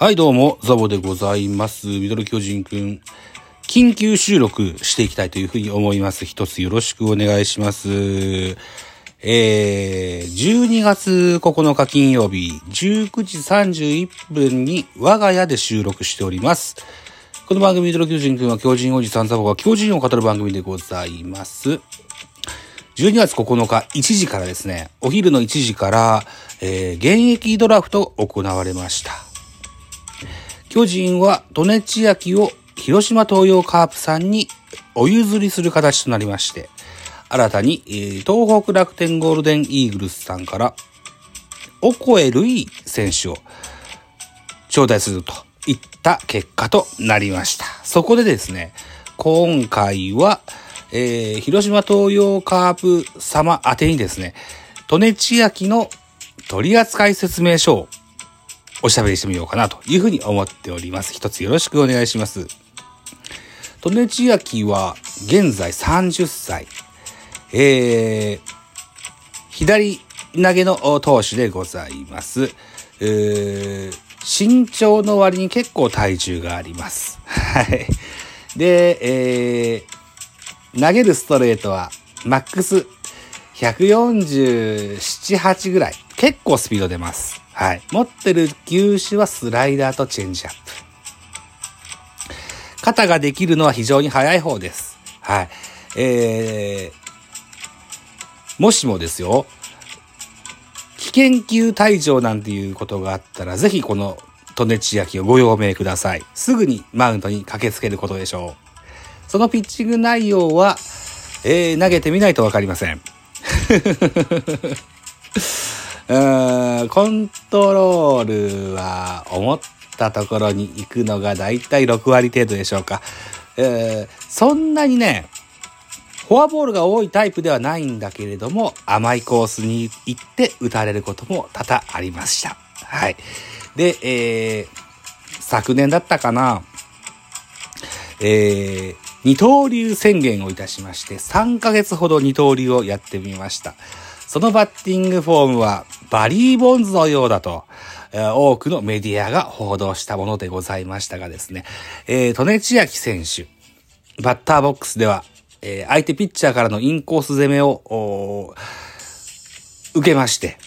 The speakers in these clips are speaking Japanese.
はい、どうも、ザボでございます。ミドル巨人くん、緊急収録していきたいというふうに思います。一つよろしくお願いします。えー、12月9日金曜日、19時31分に我が家で収録しております。この番組、ミドル巨人くんは巨人おじさんザボが巨人を語る番組でございます。12月9日1時からですね、お昼の1時から、えー、現役ドラフト行われました。巨人はドネチヤキを広島東洋カープさんにお譲りする形となりまして、新たに、えー東北楽天ゴールデンイーグルスさんから、オコエルイ選手を招待するといった結果となりました。そこでですね、今回は、えー広島東洋カープ様宛てにですね、利根千秋の取扱説明書をおしゃべりしてみようかなというふうに思っております。一つよろしくお願いします。利根千秋は現在30歳。えー、左投げの投手でございます。えー身長の割に結構体重があります。はい。で、えー、投げるストレートはマックス147、8ぐらい。結構スピード出ます。はい。持ってる球種はスライダーとチェンジアップ。肩ができるのは非常に速い方です。はい。えー、もしもですよ、危険級退場なんていうことがあったら、ぜひこの利根千秋をご用命ください。すぐにマウンドに駆けつけることでしょう。そのピッチング内容は、えー投げてみないとわかりません。コントロールは思ったところに行くのがだいたい6割程度でしょうか。えーそんなにね、フォアボールが多いタイプではないんだけれども、甘いコースに行って打たれることも多々ありました。はい。で、えー昨年だったかな、えー二刀流宣言をいたしまして、3ヶ月ほど二刀流をやってみました。そのバッティングフォームはバリー・ボンズのようだと、え多くのメディアが報道したものでございましたがですね、えー、利根千秋選手、バッターボックスでは、えー相手ピッチャーからのインコース攻めを、受けまして、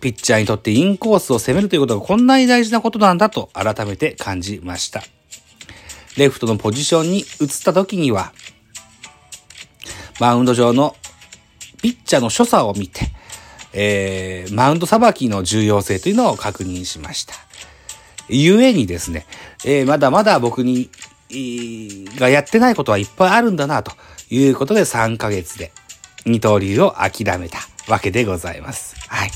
ピッチャーにとってインコースを攻めるということがこんなに大事なことなんだと改めて感じました。レフトのポジションに移った時には、マウンド上のピッチャーの所作を見て、えー、マウンドさばきの重要性というのを確認しました。ゆえにですね、えーまだまだ僕に、がやってないことはいっぱいあるんだな、ということで3ヶ月で二刀流を諦めたわけでございます。はい。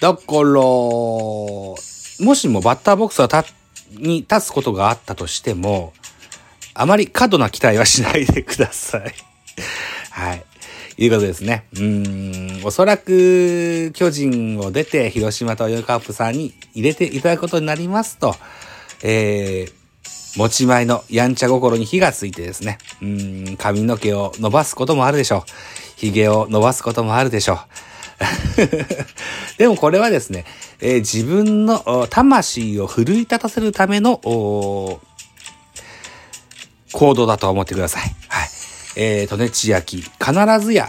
だから、もしもバッターボックスが立に立つことがあったとしても、あまり過度な期待はしないでください。はい。いうことですね。うーん、おそらく、巨人を出て、広島東洋カープさんに入れていただくことになりますと、えー、持ち前のやんちゃ心に火がついてですね、うん、髪の毛を伸ばすこともあるでしょう。髭を伸ばすこともあるでしょう。でもこれはですね、えー自分の魂を奮い立たせるための行動だと思ってください。はい。えー、利根千秋、必ずや、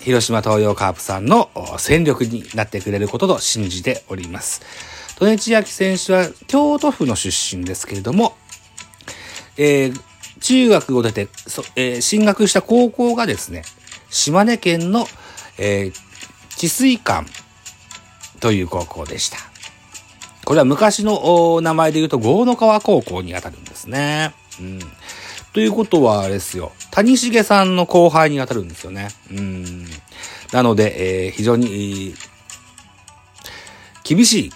広島東洋カープさんの戦力になってくれることと信じております。利根千秋選手は京都府の出身ですけれども、えー中学を出て、そえー進学した高校がですね、島根県の、えー、治水館という高校でした。これは昔の名前で言うと、郷野川高校にあたるんですね。うん。ということは、あれですよ。谷重さんの後輩にあたるんですよね。うん。なので、えー非常に、厳しい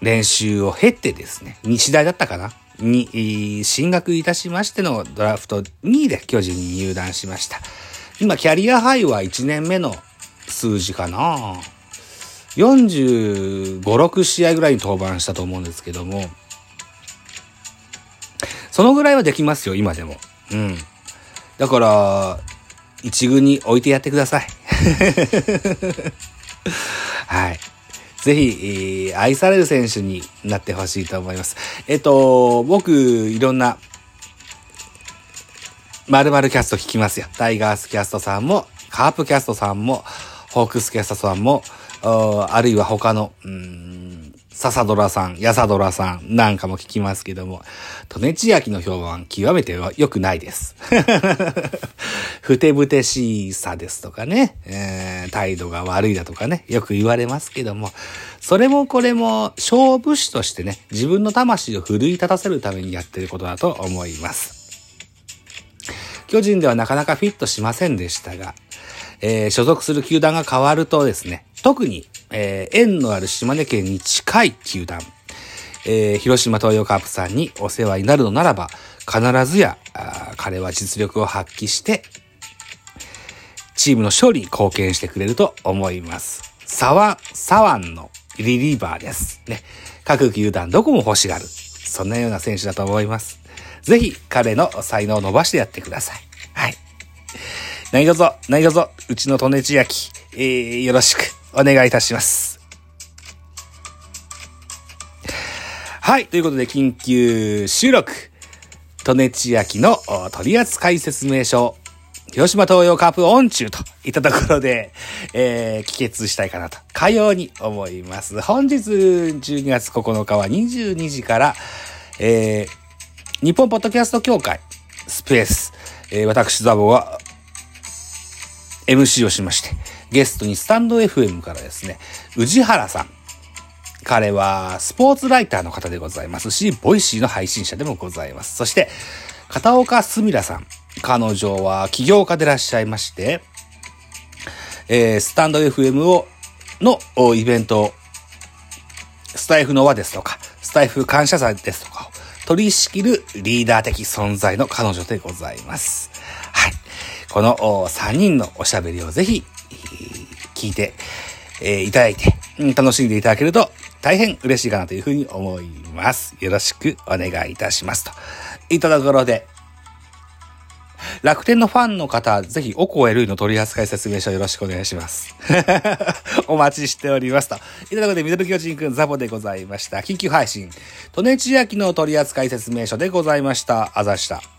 練習を経てですね、日大だったかなに、進学いたしましてのドラフト2位で巨人に入団しました。今、キャリアハイは1年目の数字かな45、6試合ぐらいに登板したと思うんですけども、そのぐらいはできますよ、今でも。うん。だから、一軍に置いてやってください。はい。ぜひ、えー、愛される選手になってほしいと思います。えっと、僕、いろんな、〇〇キャスト聞きますよ。タイガースキャストさんも、カープキャストさんも、ホークスキャストさんも、あるいは他の、うん笹ドラさん、ヤサドラさんなんかも聞きますけども、トネチヤキの評判極めて良くないです。ふてぶてしさですとかね、えー、態度が悪いだとかね、よく言われますけども、それもこれも勝負師としてね、自分の魂を奮い立たせるためにやってることだと思います。巨人ではなかなかフィットしませんでしたが、えー、所属する球団が変わるとですね、特にえー、縁のある島根県に近い球団、えー、広島東洋カープさんにお世話になるのならば、必ずや、彼は実力を発揮して、チームの勝利に貢献してくれると思います。沢、沢のリリーバーです。ね。各球団どこも欲しがる。そんなような選手だと思います。ぜひ彼の才能を伸ばしてやってください。はい。何卒、何卒、うちのトネチ焼き、えー、よろしく。お願いいたします。はい。ということで、緊急収録。利根千秋の取扱説明書。広島東洋カープオン中といったところで、えー、帰結したいかなと、かように思います。本日12月9日は22時から、えー、日本ポッドキャスト協会スペース、えー、私ザボは MC をしまして、ゲストにスタンド FM からですね、宇治原さん。彼はスポーツライターの方でございますし、ボイシーの配信者でもございます。そして、片岡すみらさん。彼女は起業家でいらっしゃいまして、えー、スタンド FM を、のイベントスタイフの輪ですとか、スタイフ感謝祭ですとかを取り仕切るリーダー的存在の彼女でございます。はい。この3人のおしゃべりをぜひ聞いて、えー、いただいて、楽しんでいただけると大変嬉しいかなというふうに思います。よろしくお願いいたします。といったところで、楽天のファンの方、ぜひ、おこえるの取扱説明書よろしくお願いします。お待ちしておりますと。いったところで、ミドル巨人くんザボでございました。緊急配信。トネチヤキの取扱説明書でございました。あざした。